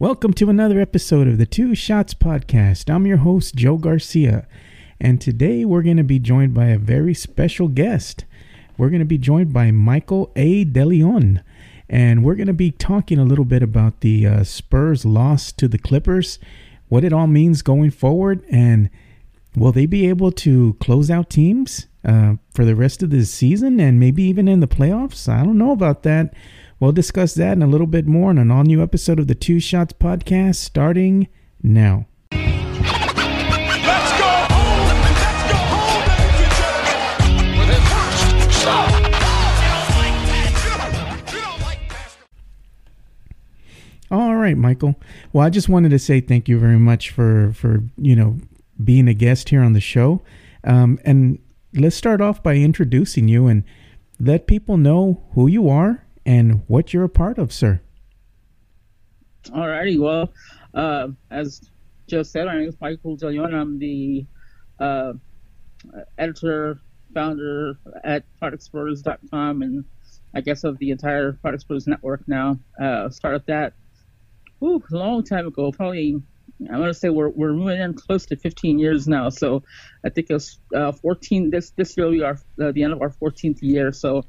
Welcome to another episode of the Two Shots Podcast. I'm your host, Joe Garcia, and today we're going to be joined by a very special guest. We're going to be joined by Michael A. DeLeon, and we're going to be talking a little bit about the uh, Spurs loss to the Clippers, what it all means going forward, and will they be able to close out teams uh, for the rest of the season and maybe even in the playoffs? I don't know about that. We'll discuss that and a little bit more in an all new episode of the Two Shots Podcast starting now. Let's go home! Let's go home, ladies and gentlemen! With his first shot! You don't like basketball. All right, Michael. Well, I just wanted to say thank you very much for for you know being a guest here on the show, um, and let's start off by introducing you and let people know who you are and what you're a part of, sir. Alrighty, well, uh, as Joe said, my name is Michael DeLeon. I'm the uh, editor, founder at ProjectSpurs.com, and I guess of the entire Project network now. Uh, started that a long time ago, probably. I'm gonna say we're we're moving in close to 15 years now. So I think it's uh, 14. This this year we are uh, the end of our 14th year. So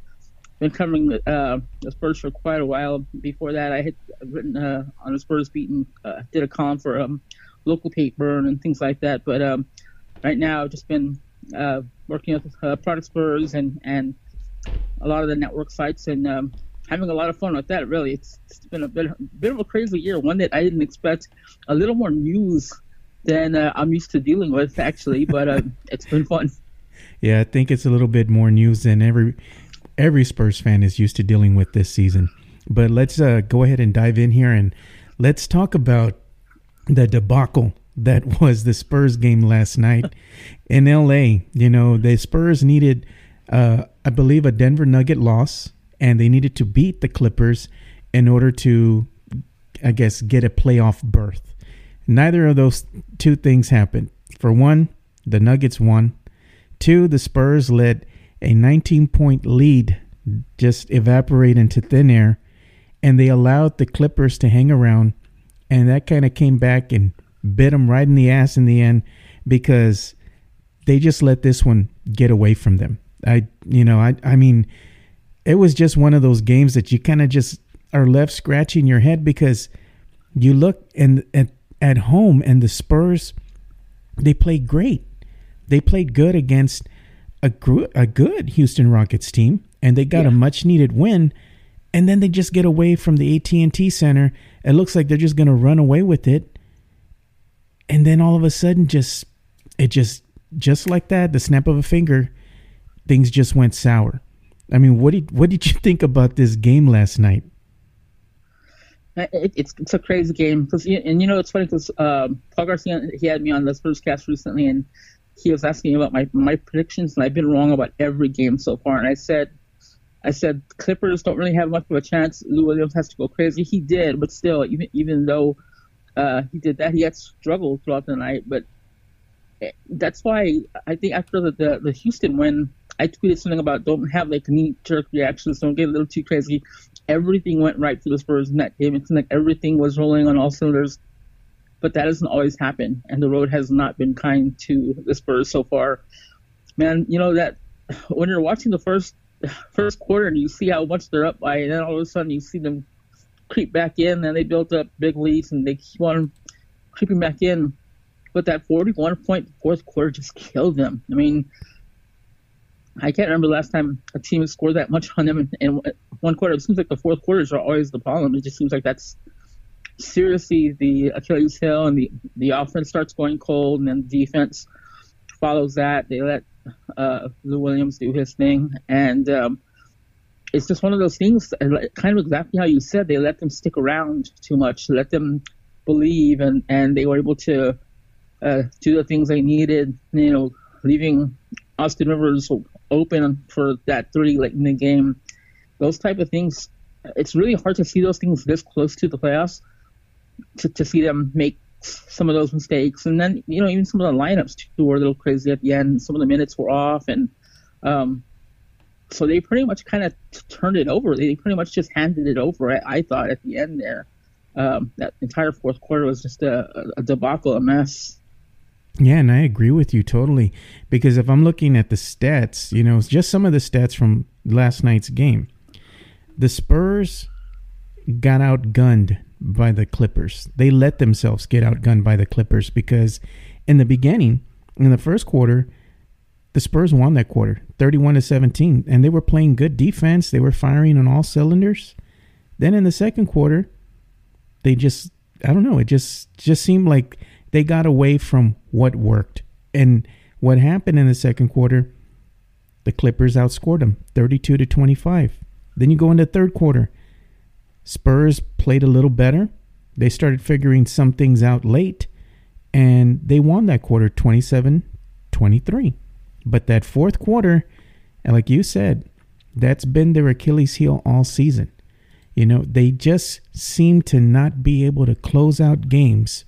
been covering the, uh, the Spurs for quite a while. Before that, I had written uh, on the Spurs beat and uh, did a column for um, local paper and things like that. But um, right now, I've just been uh, working with uh, Project Spurs and, and a lot of the network sites and um, having a lot of fun with that. Really, it's, it's been a bit, bit of a crazy year, one that I didn't expect. A little more news than uh, I'm used to dealing with, actually, but uh, it's been fun. Yeah, I think it's a little bit more news than every every Spurs fan is used to dealing with this season. But let's uh, go ahead and dive in here and let's talk about the debacle that was the Spurs game last night in LA. You know, the Spurs needed, uh, I believe, a Denver Nugget loss, and they needed to beat the Clippers in order to, I guess, get a playoff berth. Neither of those two things happened. For one, the Nuggets won. Two, the Spurs let a 19 point lead just evaporate into thin air, and they allowed the Clippers to hang around, and that kind of came back and bit them right in the ass in the end because they just let this one get away from them. I, you know, I, I mean, it was just one of those games that you kind of just are left scratching your head because you look and at, at home and the Spurs, they played great. They played good against a, gr- a good Houston Rockets team, and they got Yeah. a much needed win. And then they just get away from the AT and T Center. It looks like they're just going to run away with it. And then all of a sudden, just it just just like that, the snap of a finger, things just went sour. I mean, what did what did you think about this game last night? It, it's it's a crazy game because and you know it's funny because um, Paul Garcia he had me on the Spurs cast recently and he was asking about my my predictions and I've been wrong about every game so far. And I said I said Clippers don't really have much of a chance. Lou Williams has to go crazy. He did but still even even though uh, he did that he had struggled throughout the night. But eh, that's why I think after the, the, the Houston win, I tweeted something about don't have like knee jerk reactions, don't get a little too crazy. Everything went right for the Spurs in that game. It seemed like everything was rolling on all cylinders, but that doesn't always happen, and the road has not been kind to the Spurs so far. Man, you know that when you're watching the first first quarter and you see how much they're up by, and then all of a sudden you see them creep back in, and they built up big leads, and they keep on creeping back in but that 41 point fourth quarter just killed them. I mean, I can't remember the last time a team scored that much on them in, in one quarter. It seems like the fourth quarters are always the problem. It just seems like that's seriously the Achilles heel, and the the offense starts going cold, and then the defense follows that. They let uh, Lou Williams do his thing, and um, it's just one of those things. Kind of exactly how you said. They let them stick around too much. Let them believe, and and they were able to uh, do the things they needed. You know, leaving Austin Rivers open for that three late in the game. Those type of things. It's really hard to see those things this close to the playoffs. To, to see them make some of those mistakes, and then you know even some of the lineups too were a little crazy at the end. Some of the minutes were off, and um, so they pretty much kind of t- turned it over. They pretty much just handed it over. I, I thought at the end there, um, that entire fourth quarter was just a, a debacle, a mess. Yeah, and I agree with you totally. Because if I'm looking at the stats, you know, just some of the stats from last night's game, the Spurs got outgunned by the Clippers. They let themselves get outgunned by the Clippers because in the beginning, in the first quarter, the Spurs won that quarter, 31 to 17, and they were playing good defense. They were firing on all cylinders. Then in the second quarter, they just I don't know, it just just seemed like they got away from what worked. And what happened in the second quarter, the Clippers outscored them 32 to 25. Then you go into third quarter. Spurs played a little better. They started figuring some things out late and they won that quarter 27 23. But that fourth quarter, like you said, that's been their Achilles heel all season. You know, they just seem to not be able to close out games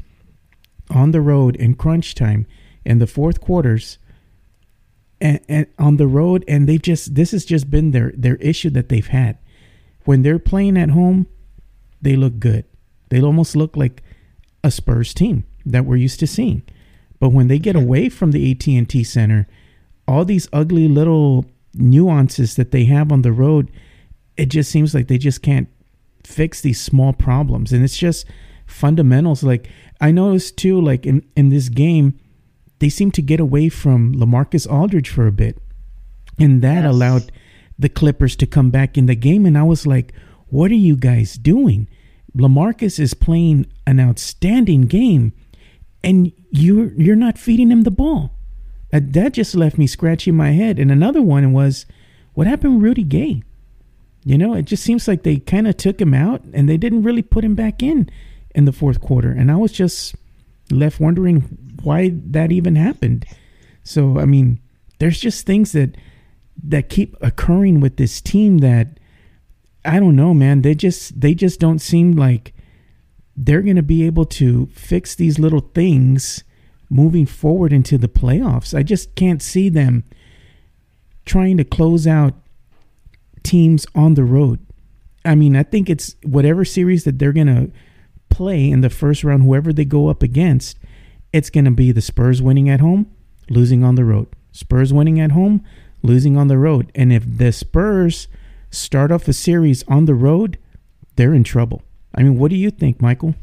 on the road in crunch time in the fourth quarters and, and on the road and they just this has just been their their issue that they've had when they're playing at home they look good. They almost look like a spurs team that we're used to seeing. But when they get away from the AT&T center all these ugly little nuances that they have on the road it just seems like they just can't fix these small problems. And it's just fundamentals. Like i noticed too like in in this game they seem to get away from lamarcus aldridge for a bit. And that Yes. allowed the clippers to come back in the game and i was like what are you guys doing lamarcus is playing an outstanding game and you're you're not feeding him the ball that just left me scratching my head and another one was what happened with rudy gay you know, it just seems like they kind of took him out and they didn't really put him back in in the fourth quarter. And I was just left wondering why that even happened. So, I mean, there's just things that that keep occurring with this team that I don't know, man. They just they just don't seem like they're going to be able to fix these little things moving forward into the playoffs. I just can't see them trying to close out teams on the road. I mean, I think it's whatever series that they're going to play in the first round, whoever they go up against, it's going to be the Spurs winning at home, losing on the road. Spurs winning at home, losing on the road. And if the Spurs start off a series on the road, they're in trouble. I mean, what do you think, Michael?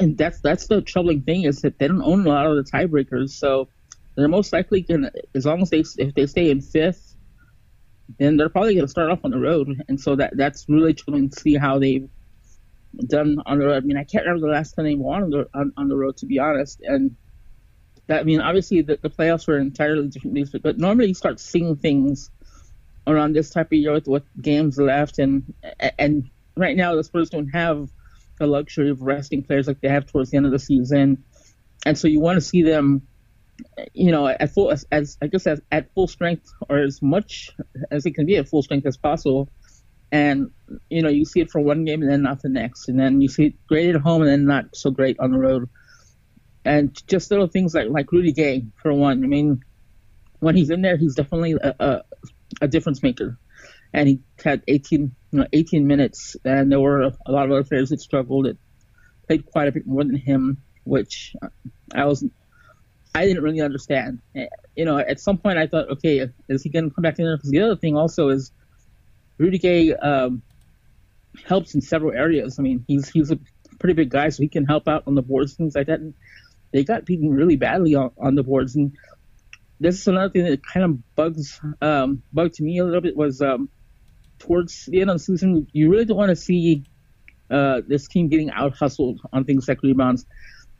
and that's that's the troubling thing is that they don't own a lot of the tiebreakers, so they're most likely gonna, as long as they if they stay in fifth, then they're probably gonna start off on the road, and so that that's really troubling to see how they've done on the road. I mean, I can't remember the last time they won on the on, on the road, to be honest, and that I mean, obviously the, the playoffs were entirely different leagues, but normally you start seeing things around this type of year with, with games left, and and right now the Spurs don't have the luxury of resting players like they have towards the end of the season, and so you want to see them, you know, at full as, as I guess as, at full strength or as much as it can be at full strength as possible, and you know you see it for one game and then not the next, and then you see it great at home and then not so great on the road, and just little things like like Rudy Gay for one. I mean, when he's in there, he's definitely a, a, a difference maker and he had 18, you know, 18 minutes, and there were a lot of other players that struggled that played quite a bit more than him, which I was, I didn't really understand. Eh, You know, at some point I thought, okay, is he going to come back in there? Because the other thing also is Rudy Gay um, helps in several areas. I mean, he's he's a pretty big guy, so he can help out on the boards, things like that. And they got beaten really badly on, on the boards, and this is another thing that kind of bugs um, bugged me a little bit was um, towards the end of the season, you really don't want to see uh, this team getting out hustled on things like rebounds.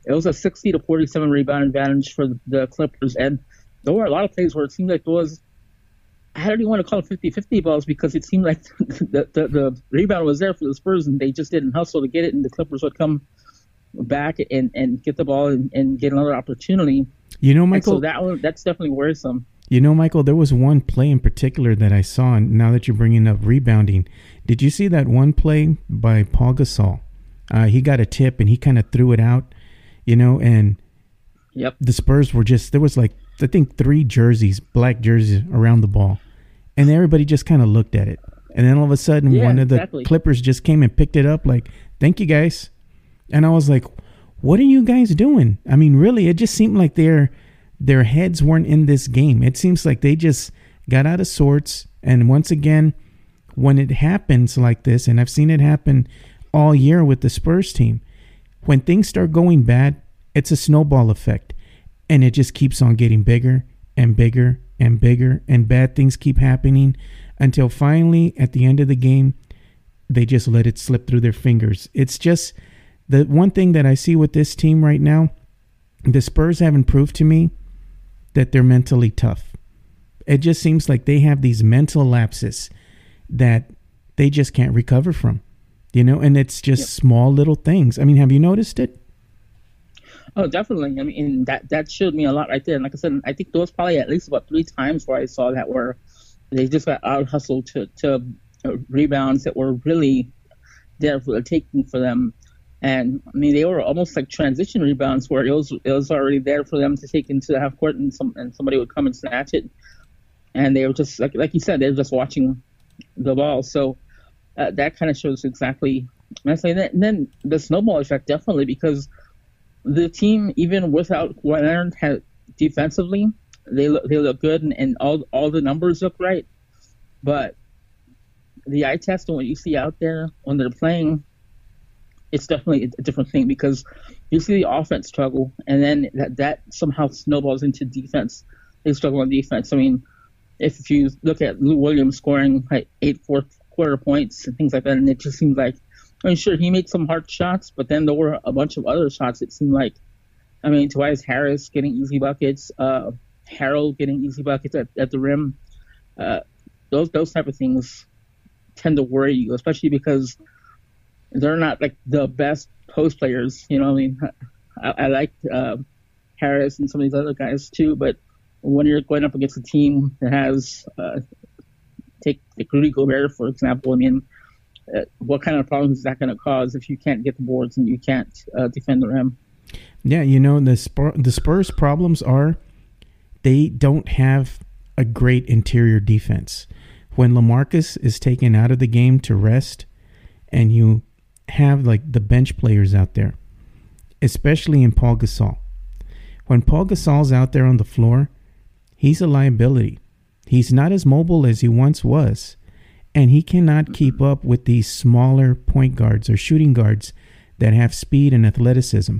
It was a 60 to 47 rebound advantage for the Clippers, and there were a lot of plays where it seemed like there was. I don't even want to call it 50 50 balls because it seemed like the, the, the rebound was there for the Spurs and they just didn't hustle to get it, and the Clippers would come back and, and get the ball and, and get another opportunity. You know, And Michael. so that one, that's definitely worrisome. You know, Michael, there was one play in particular that I saw. And now that you're bringing up rebounding, did you see that one play by Pau Gasol? Uh, he got a tip and he kind of threw it out, you know, and Yep. the Spurs were just there was like I think three jerseys, black jerseys around the ball, and everybody just kind of looked at it, And then all of a sudden, Yeah, one of the exactly. Clippers just came and picked it up, like, thank you guys. And I was like, what are you guys doing? I mean, really, it just seemed like their their heads weren't in this game. It seems like they just got out of sorts. And once again, when it happens like this, and I've seen it happen all year with the Spurs team, when things start going bad, it's a snowball effect. And it just keeps on getting bigger and bigger and bigger, and bad things keep happening until finally, at the end of the game, they just let it slip through their fingers. It's just the one thing that I see with this team right now. The Spurs haven't proved to me that they're mentally tough. It just seems like they have these mental lapses that they just can't recover from. You know, and it's just small little things. I mean, have you noticed it? Oh, definitely. I mean, that that showed me a lot right there. And like I said, I think there was probably at least about three times where I saw that where they just got out hustled to to rebounds that were really there for the taking for them. And I mean, they were almost like transition rebounds where it was it was already there for them to take into the half court, and some and somebody would come and snatch it. And they were just like like you said, they were just watching the ball. So uh, that kind of shows exactly. And then the snowball effect definitely because the team, even without Leonard, had defensively they look they look good and, and all all the numbers look right, but the eye test and what you see out there when they're playing, it's definitely a different thing because you see the offense struggle and then that that somehow snowballs into defense. They struggle on defense. I mean, if, you look at Lou Williams scoring like eight fourth quarter points and things like that, and it just seems like I mean, sure, he made some hard shots, but then there were a bunch of other shots. It seemed like, I mean, Tobias Harris getting easy buckets, uh, Harold getting easy buckets at, at the rim. Uh, those those type of things tend to worry you, especially because they're not like the best post players. You know, I mean, I, I like uh, Harris and some of these other guys too, but when you're going up against a team that has uh, take like Rudy Gobert for example, I mean uh, what kind of problems is that going to cause if you can't get the boards and you can't uh, defend the rim? Yeah, you know the the Spurs' problems are they don't have a great interior defense. When Lamarcus is taken out of the game to rest, and you have like the bench players out there, especially in Pau Gasol. When Pau Gasol's out there on the floor, he's a liability. He's not as mobile as he once was and he cannot keep up with these smaller point guards or shooting guards that have speed and athleticism.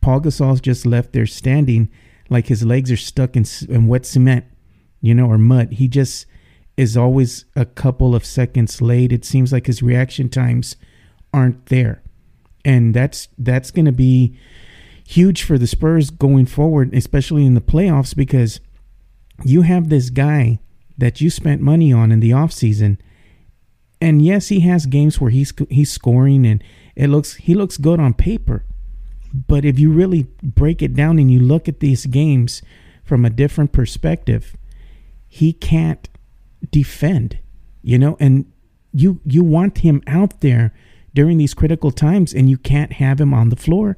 Pau Gasol's just left there standing like his legs are stuck in, in wet cement, you know, or mud. He just is always a couple of seconds late. It seems like his reaction times aren't there. And that's that's going to be huge for the Spurs going forward, especially in the playoffs because you have this guy that you spent money on in the offseason and yes, he has games where he's he's scoring and it looks he looks good on paper. But if you really break it down and you look at these games from a different perspective, he can't defend, you know, and you you want him out there during these critical times and you can't have him on the floor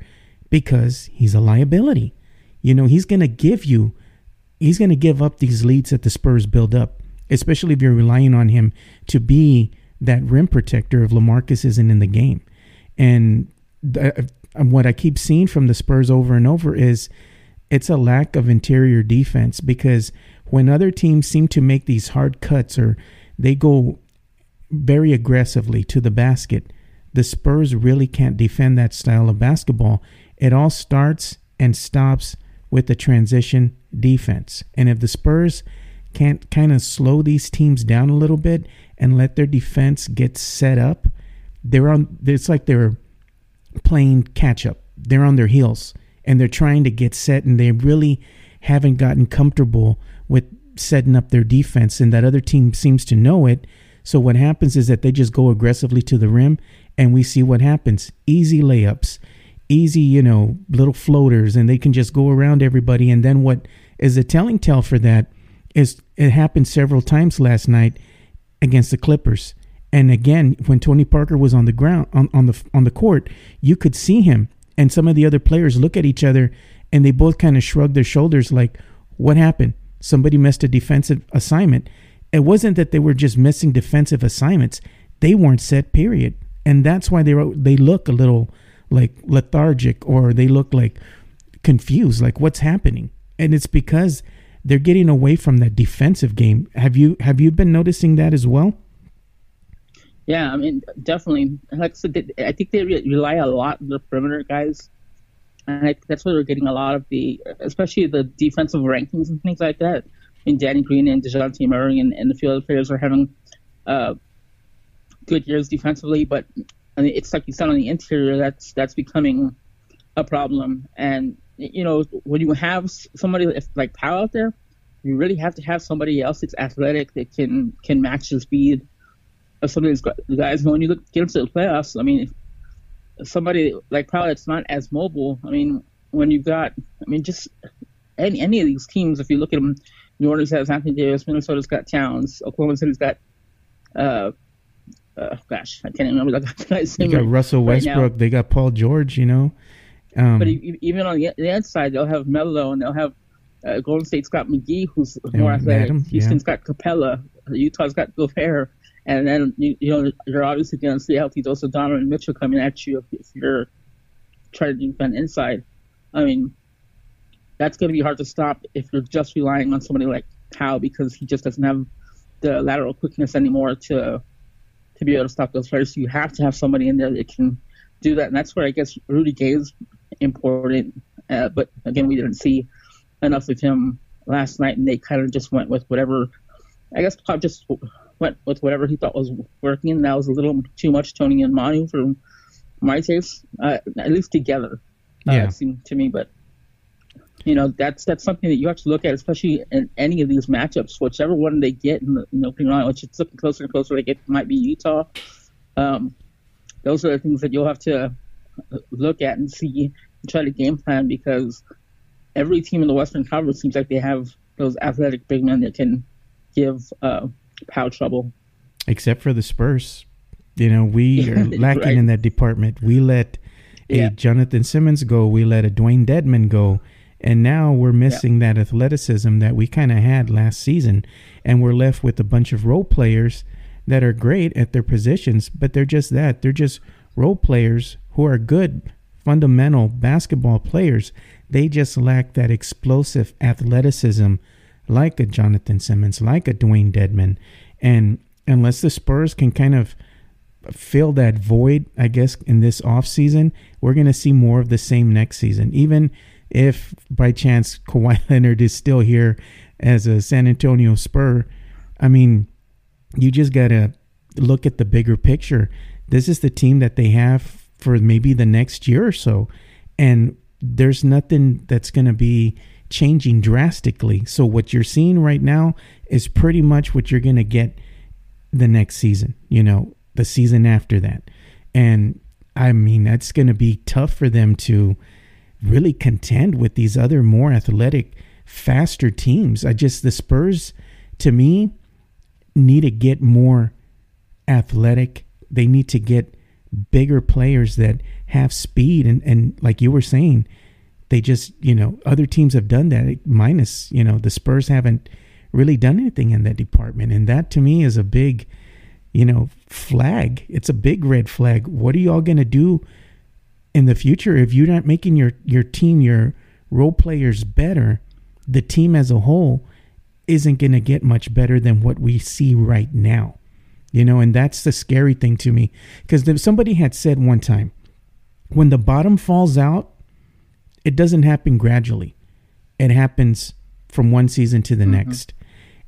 because he's a liability. You know, he's going to give you he's going to give up these leads that the Spurs build up, especially if you're relying on him to be that rim protector if Lamarcus isn't in the game. And th- uh, what I keep seeing from the Spurs over and over is it's a lack of interior defense because when other teams seem to make these hard cuts or they go very aggressively to the basket, the Spurs really can't defend that style of basketball. It all starts and stops with the transition defense. And if the Spurs can't kind of slow these teams down a little bit and let their defense get set up, they're on. It's like they're playing catch up. They're on their heels and they're trying to get set, and they really haven't gotten comfortable with setting up their defense. And that other team seems to know it. So what happens is that they just go aggressively to the rim, and we see what happens: easy layups, easy, you know, little floaters, and they can just go around everybody. And then what is a telling tale for that is it happened several times last night against the Clippers. And again, when Tony Parker was on the ground on, on the on the court, you could see him and some of the other players look at each other and they both kind of shrug their shoulders like, "What happened? Somebody missed a defensive assignment." It wasn't that they were just missing defensive assignments; they weren't set. Period, and that's why they were, they look a little like lethargic or they look like confused, like what's happening, and it's because they're getting away from that defensive game. Have you have you been noticing that as well? Yeah, I mean, definitely. Like I said, I think they rely a lot on the perimeter guys, and I that's where they're getting a lot of the, especially the defensive rankings and things like that. I mean, Danny Green and Dejounte Murray and, and a few other players are having uh, good years defensively, but I mean, it's like you said on the interior, that's that's becoming a problem. And you know, when you have somebody like Pau out there, you really have to have somebody else that's athletic that can can match the speed of some of these guys. When you look get into the playoffs, I mean, somebody like Pau that's not as mobile. I mean, when you've got, I mean, just any any of these teams, if you look at them, New Orleans has Anthony Davis, Minnesota's got Towns, Oklahoma City's got. Uh, uh, gosh, I can't remember guy's name. They got Russell Westbrook. Now. They got Paul George. You know, um, but even on the, the inside, they'll have Melo and they'll have uh, Golden State's got McGee, who's more athletic. Adam, Houston's yeah. got Capela. Utah's got Gobert. And then you, you know you're obviously going to see a healthy dose of Donovan Mitchell coming at you if, if you're trying to defend inside. I mean, that's going to be hard to stop if you're just relying on somebody like Pau because he just doesn't have the lateral quickness anymore to to be able to stop those players. So you have to have somebody in there that can do that, and that's where I guess Rudy Gay is important. Uh, but again, we didn't see enough of him last night, and they kind of just went with whatever. I guess Pop just went with whatever he thought was working, and that was a little too much Tony and Manu for my taste, uh, at least together. Uh, yeah. It seemed to me, but you know that's that's something that you have to look at, especially in any of these matchups. Whichever one they get in the, in the opening round, which it's looking closer and closer, they get might be Utah. Um, those are the things that you'll have to look at and see and try to game plan because every team in the Western Conference seems like they have those athletic big men that can give uh, Pau trouble. Except for the Spurs. You know, we are lacking right. in that department. We let yeah. a Jonathan Simmons go. We let a Dewayne Dedmon go. And now we're missing yeah. that athleticism that we kind of had last season. And we're left with a bunch of role players that are great at their positions, but they're just that. They're just role players who are good, fundamental basketball players. They just lack that explosive athleticism like a Jonathan Simmons, like a Dewayne Dedmon. And unless the Spurs can kind of fill that void, I guess, in this offseason, we're going to see more of the same next season. Even if by chance Kawhi Leonard is still here as a San Antonio Spur, I mean, you just got to look at the bigger picture. This is the team that they have for maybe the next year or so. And there's nothing that's going to be changing drastically. So what you're seeing right now is pretty much what you're going to get the next season, you know, the season after that. And I mean, that's going to be tough for them to really contend with these other more athletic, faster teams. I just, the Spurs, to me, need to get more athletic. They need to get bigger players that have speed. And, and like you were saying, they just, you know, other teams have done that, minus, you know, the Spurs haven't really done anything in that department. And that to me is a big, you know, flag. It's a big red flag. What are y'all going to do in the future if you're not making your, your team, your role players better? The team as a whole isn't going to get much better than what we see right now. You know, and that's the scary thing to me. Because somebody had said one time, when the bottom falls out, it doesn't happen gradually. It happens from one season to the mm-hmm. next.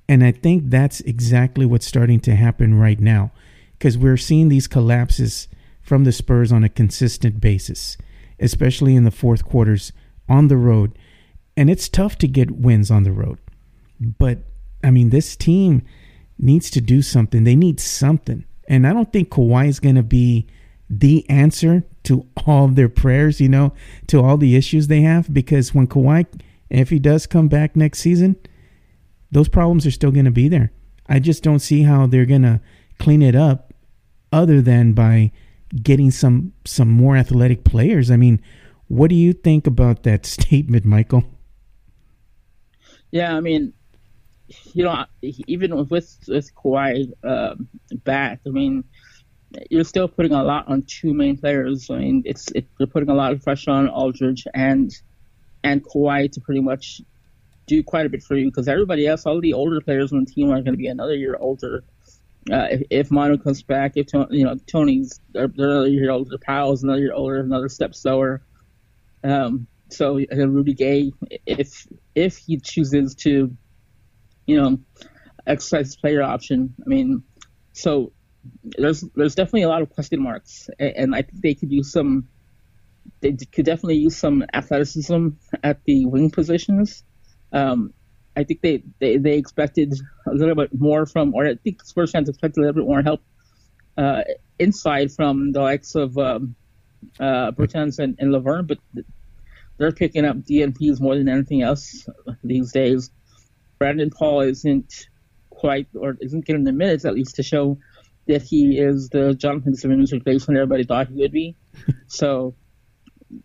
And I think that's exactly what's starting to happen right now because we're seeing these collapses from the Spurs on a consistent basis, especially in the fourth quarters on the road. And it's tough to get wins on the road. But I mean, this team needs to do something. They need something. And I don't think Kawhi is going to be the answer to all their prayers, you know, to all the issues they have. Because when Kawhi, if he does come back next season, those problems are still going to be there. I just don't see how they're going to clean it up other than by getting some some more athletic players. I mean, what do you think about that statement, Michael? Yeah, I mean, you know, even with with Kawhi uh, back, I mean, you're still putting a lot on two main players. I mean, it's it, they're putting a lot of pressure on Aldridge and and Kawhi to pretty much do quite a bit for you because everybody else, all the older players on the team are going to be another year older. Uh, if, if Manu comes back, if you know Tony's they're, they're another year older, Pau's another year older, another step slower. Um, so uh, Rudy Gay, if if he chooses to, you know, exercise player option, I mean, so there's there's definitely a lot of question marks, and I think they could use some. They could definitely use some athleticism at the wing positions. Um, I think they, they, they expected a little bit more from, or I think Spurs fans expected a little bit more help uh, inside from the likes of um, uh, Bertans and, and Lauvergne, but they're picking up DNPs more than anything else these days. Brandon Paul isn't quite, or isn't getting the minutes at least to show that he is the Jonathan Simmons replacement everybody thought he would be. so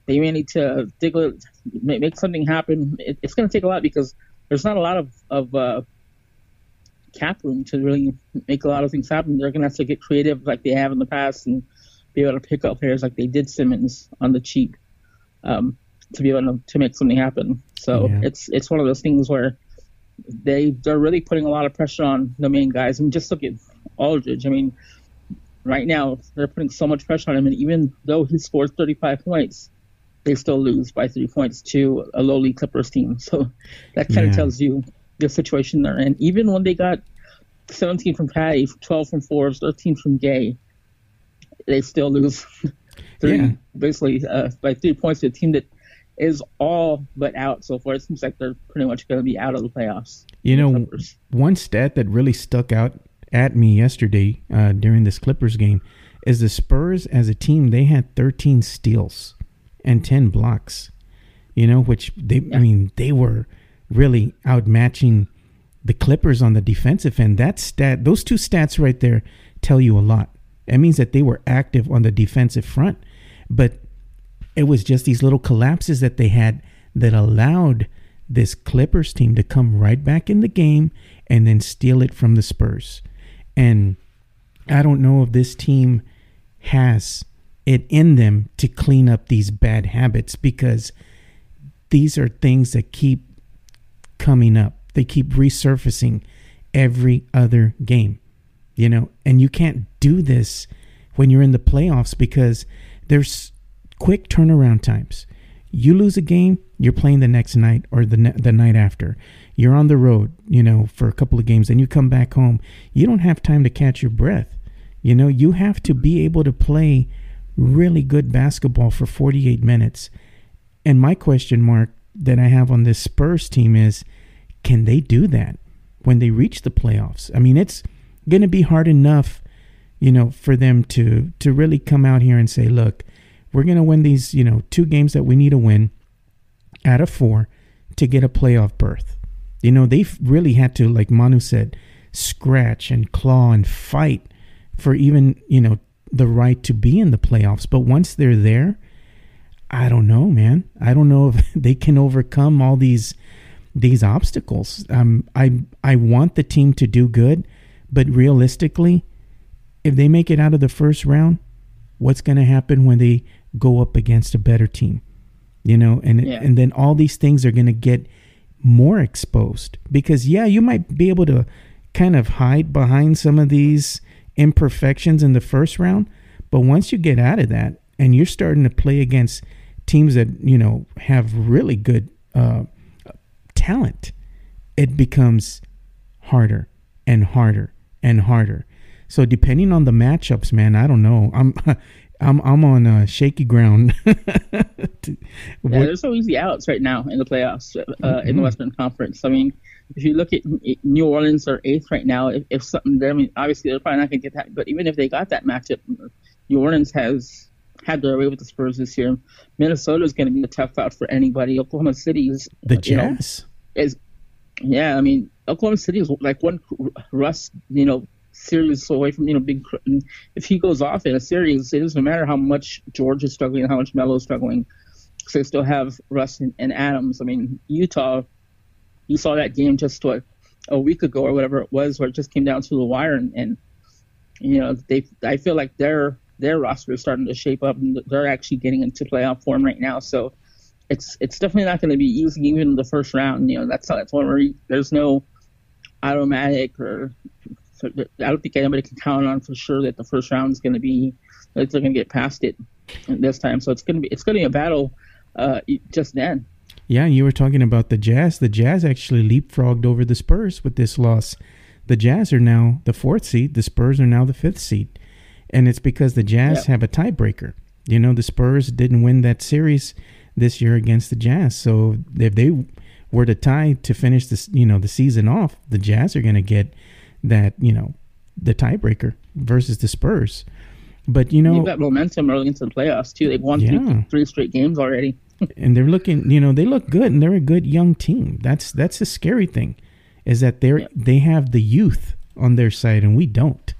they may need to dig a, make something happen. It, it's going to take a lot because there's not a lot of, of uh, cap room to really make a lot of things happen. They're going to have to get creative like they have in the past and be able to pick up players like they did Simmons on the cheap um, to be able to, to make something happen. So Yeah. it's it's one of those things where they they're really putting a lot of pressure on the main guys. I mean, just look at Aldridge. I mean, right now they're putting so much pressure on him, and even though he scores 35 points, they still lose by three points to a lowly Clippers team. So that kind Yeah. of tells you the situation they're in. Even when they got 17 from Patty, 12 from Forbes, 13 from Gay, they still lose three, Yeah. basically uh, by three points to a team that is all but out so far. It seems like they're pretty much going to be out of the playoffs. You know, one stat that really stuck out at me yesterday uh, during this Clippers game is the Spurs as a team. They had 13 steals and 10 blocks. You know, which they, I mean, they were really outmatching the Clippers on the defensive end. That stat, those two stats right there, tell you a lot. It means that they were active on the defensive front, but it was just these little collapses that they had that allowed this Clippers team to come right back in the game and then steal it from the Spurs. And I don't know if this team has it in them to clean up these bad habits because these are things that keep coming up. They keep resurfacing every other game, you know, and you can't do this when you're in the playoffs because there's quick turnaround times. You lose a game, you're playing the next night or the ne- the night after. You're on the road, you know, for a couple of games, and you come back home. You don't have time to catch your breath. You know, you have to be able to play really good basketball for 48 minutes. And my question mark that I have on this Spurs team is can they do that when they reach the playoffs? I mean, it's going to be hard enough, you know, for them to to really come out here and say, "Look, we're going to win these, you know, two games that we need to win out of 4 to get a playoff berth." You know, they've really had to like Manu said, scratch and claw and fight for even, you know, the right to be in the playoffs. But once they're there, I don't know, man. I don't know if they can overcome all these these obstacles. Um, I I want the team to do good, but realistically, if they make it out of the first round, what's going to happen when they go up against a better team? You know, and Yeah. and then all these things are going to get more exposed because yeah, you might be able to kind of hide behind some of these imperfections in the first round, but once you get out of that and you're starting to play against teams that you know have really good uh, talent, it becomes harder and harder and harder. So depending on the matchups, man, I don't know. I'm I'm I'm on uh, shaky ground. To- Yeah, what- there's no easy outs right now in the playoffs uh, in Mm-hmm. the Western Conference. I mean, if you look at New Orleans, they're eighth right now. If, if something, I mean, obviously they're probably not going to get that. But even if they got that matchup, New Orleans has had their way with the Spurs this year. Minnesota is going to be a tough out for anybody. Oklahoma City is the you know, Jazz. is yeah. I mean, Oklahoma City is like one Russ, you know, series away from you know big. If he goes off in a series, it doesn't matter how much George is struggling how much Melo is struggling. 'cause they still have Russ and, and Adams. I mean, Utah. You saw that game just what a week ago or whatever it was, where it just came down to the wire, and, and you know they I feel like their their roster is starting to shape up, and they're actually getting into playoff form right now. So it's it's definitely not going to be easy even in the first round. You know that's that's one where you, there's no automatic or I don't think anybody can count on for sure that the first round is going to be that they're going to get past it this time. So it's going to be it's going to be a battle uh, just then. Yeah, and you were talking about the Jazz. The Jazz actually leapfrogged over the Spurs with this loss. The Jazz are now the fourth seed. The Spurs are now the fifth seed, and it's because the Jazz have a tiebreaker. You know, the Spurs didn't win that series this year against the Jazz, so if they were to tie to finish this, you know, the season off, the Jazz are going to get that, you know, the tiebreaker versus the Spurs. But you know, They've got momentum early into the playoffs too. They've won Yeah. three, three straight games already. and they're looking, you know, they look good and they're a good young team. That's that's the scary thing, is that they're Yeah. they have the youth on their side and we don't.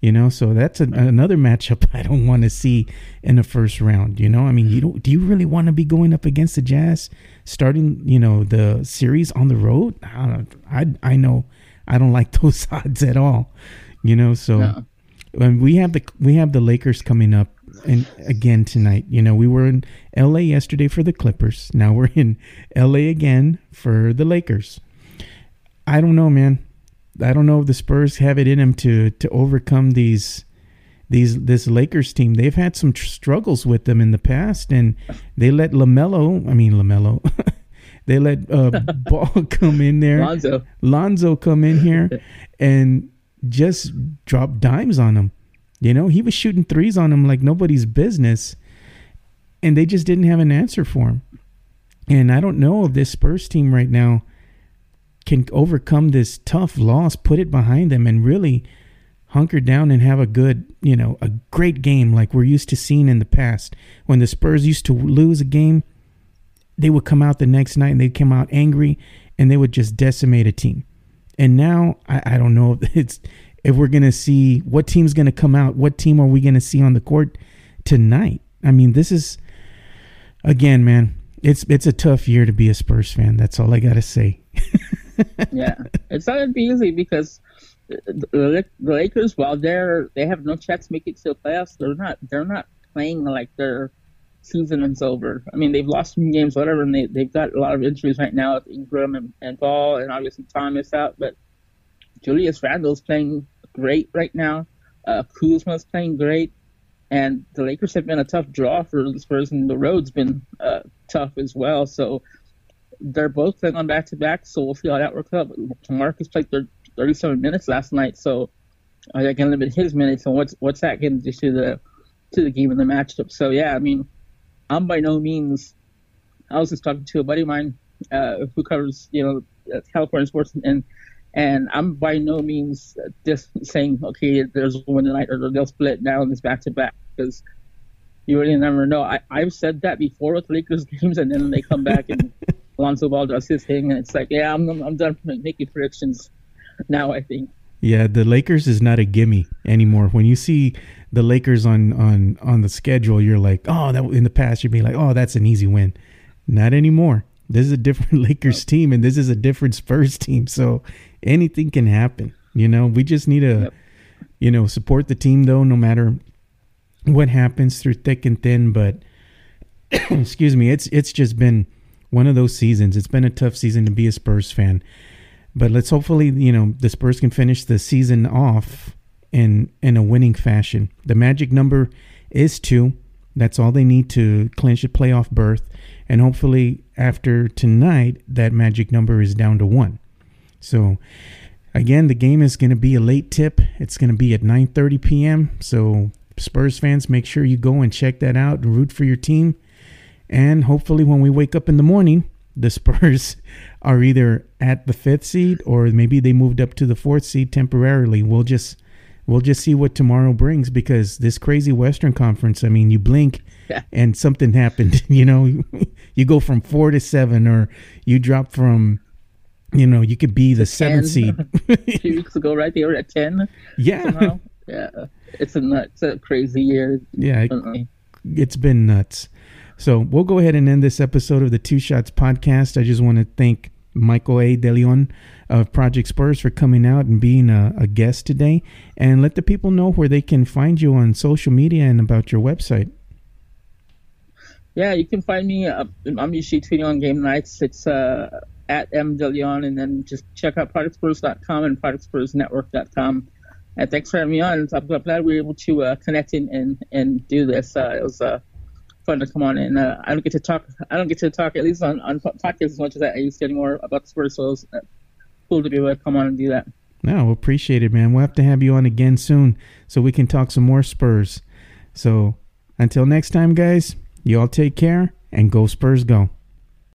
You know, so that's an another matchup I don't want to see in the first round. You know, I mean, you don't. Do you really want to be going up against the Jazz, starting, you know, the series on the road? I don't, I I know I don't like those odds at all. You know, so No. and we have the we have the Lakers coming up and again tonight. You know, we were in LA yesterday for the Clippers. Now we're in LA again for the Lakers. I don't know, man. I don't know if the Spurs have it in them to to overcome these these this Lakers team. They've had some tr- struggles with them in the past, and they let Lamelo. I mean Lamelo. they let uh, Ball come in there. Lonzo. Lonzo come in here and just drop dimes on him. You know, he was shooting threes on him like nobody's business, and they just didn't have an answer for him. And I don't know if this Spurs team right now can overcome this tough loss, put it behind them, and really hunker down and have a good, you know, a great game like we're used to seeing in the past. When the Spurs used to lose a game, they would come out the next night and they'd come out angry and they would just decimate a team. And now I, I don't know if it's if we're gonna see what team's gonna come out, what team are we gonna see on the court tonight? I mean, this is again, man, it's it's a tough year to be a Spurs fan. That's all I gotta say. yeah, it's not gonna be easy because the, the Lakers, while they're they have no chance to make it to the playoffs, they're not they're not playing like their season is over. I mean, they've lost some games, whatever, and they they've got a lot of injuries right now with Ingram and, and Ball, and obviously Thomas out, but Julius Randle's playing great right now. Uh, Kuzma's playing great. And the Lakers have been a tough draw for the Spurs, and the road's been uh, tough as well. So they're both playing on back to back, so we'll see how that works out. Marcus played thir- 37 minutes last night, so uh, they're going to limit his minutes. And what's what's that going to do to the to the game and the matchup? So yeah, I mean, I'm by no means. I was just talking to a buddy of mine uh, who covers you know uh, California sports, and and I'm by no means just saying okay, there's a one tonight or they'll split now and it's back to back because you really never know. I, I've said that before with Lakers games, and then they come back and Alonso Ball does his thing, and it's like, yeah, I'm I'm done making predictions now. I think. Yeah, the Lakers is not a gimme anymore. When you see the Lakers on on on the schedule, you're like, oh, that in the past you'd be like, oh, that's an easy win. Not anymore. This is a different Lakers team, and this is a different Spurs team. So anything can happen. You know, we just need to, Yep. you know, support the team though, no matter what happens through thick and thin. But excuse me, it's it's just been one of those seasons. It's been a tough season to be a Spurs fan. But let's hopefully, you know, the Spurs can finish the season off in in a winning fashion. The magic number is two. That's all they need to clinch a playoff berth. And hopefully after tonight, that magic number is down to one. So again, the game is going to be a late tip. It's going to be at 9:30 p.m. So Spurs fans, make sure you go and check that out and root for your team. And hopefully, when we wake up in the morning, the Spurs are either at the fifth seed or maybe they moved up to the fourth seed temporarily. We'll just we'll just see what tomorrow brings because this crazy Western Conference. I mean, you blink Yeah. and something happened. You know, you go from four to seven, or you drop from. You know, you could be the seventh 10. seed. Few weeks ago, right? They were at ten yeah, somehow. yeah, it's a nut, it's a crazy year. yeah. definitely. it's been nuts. So we'll go ahead and end this episode of the Two Shots podcast. I just want to thank Michael A. De Leon of Project Spurs for coming out and being a, a guest today. And let the people know where they can find you on social media and about your website. Yeah, you can find me. Uh, I'm usually tweeting on game nights. It's uh, at M De and then just check out ProjectSpurs.com and ProjectSpursNetwork.com. And thanks for having me on. I'm glad we were able to uh, connect in and, and do this. Uh, it was uh, fun to come on, and uh, I don't get to talk. I don't get to talk at least on on podcasts as much as I used to anymore about Spurs. So it's uh, cool to be able to come on and do that. No, we appreciate it, man. We'll have to have you on again soon so we can talk some more Spurs. So until next time, guys, you all take care and go Spurs go.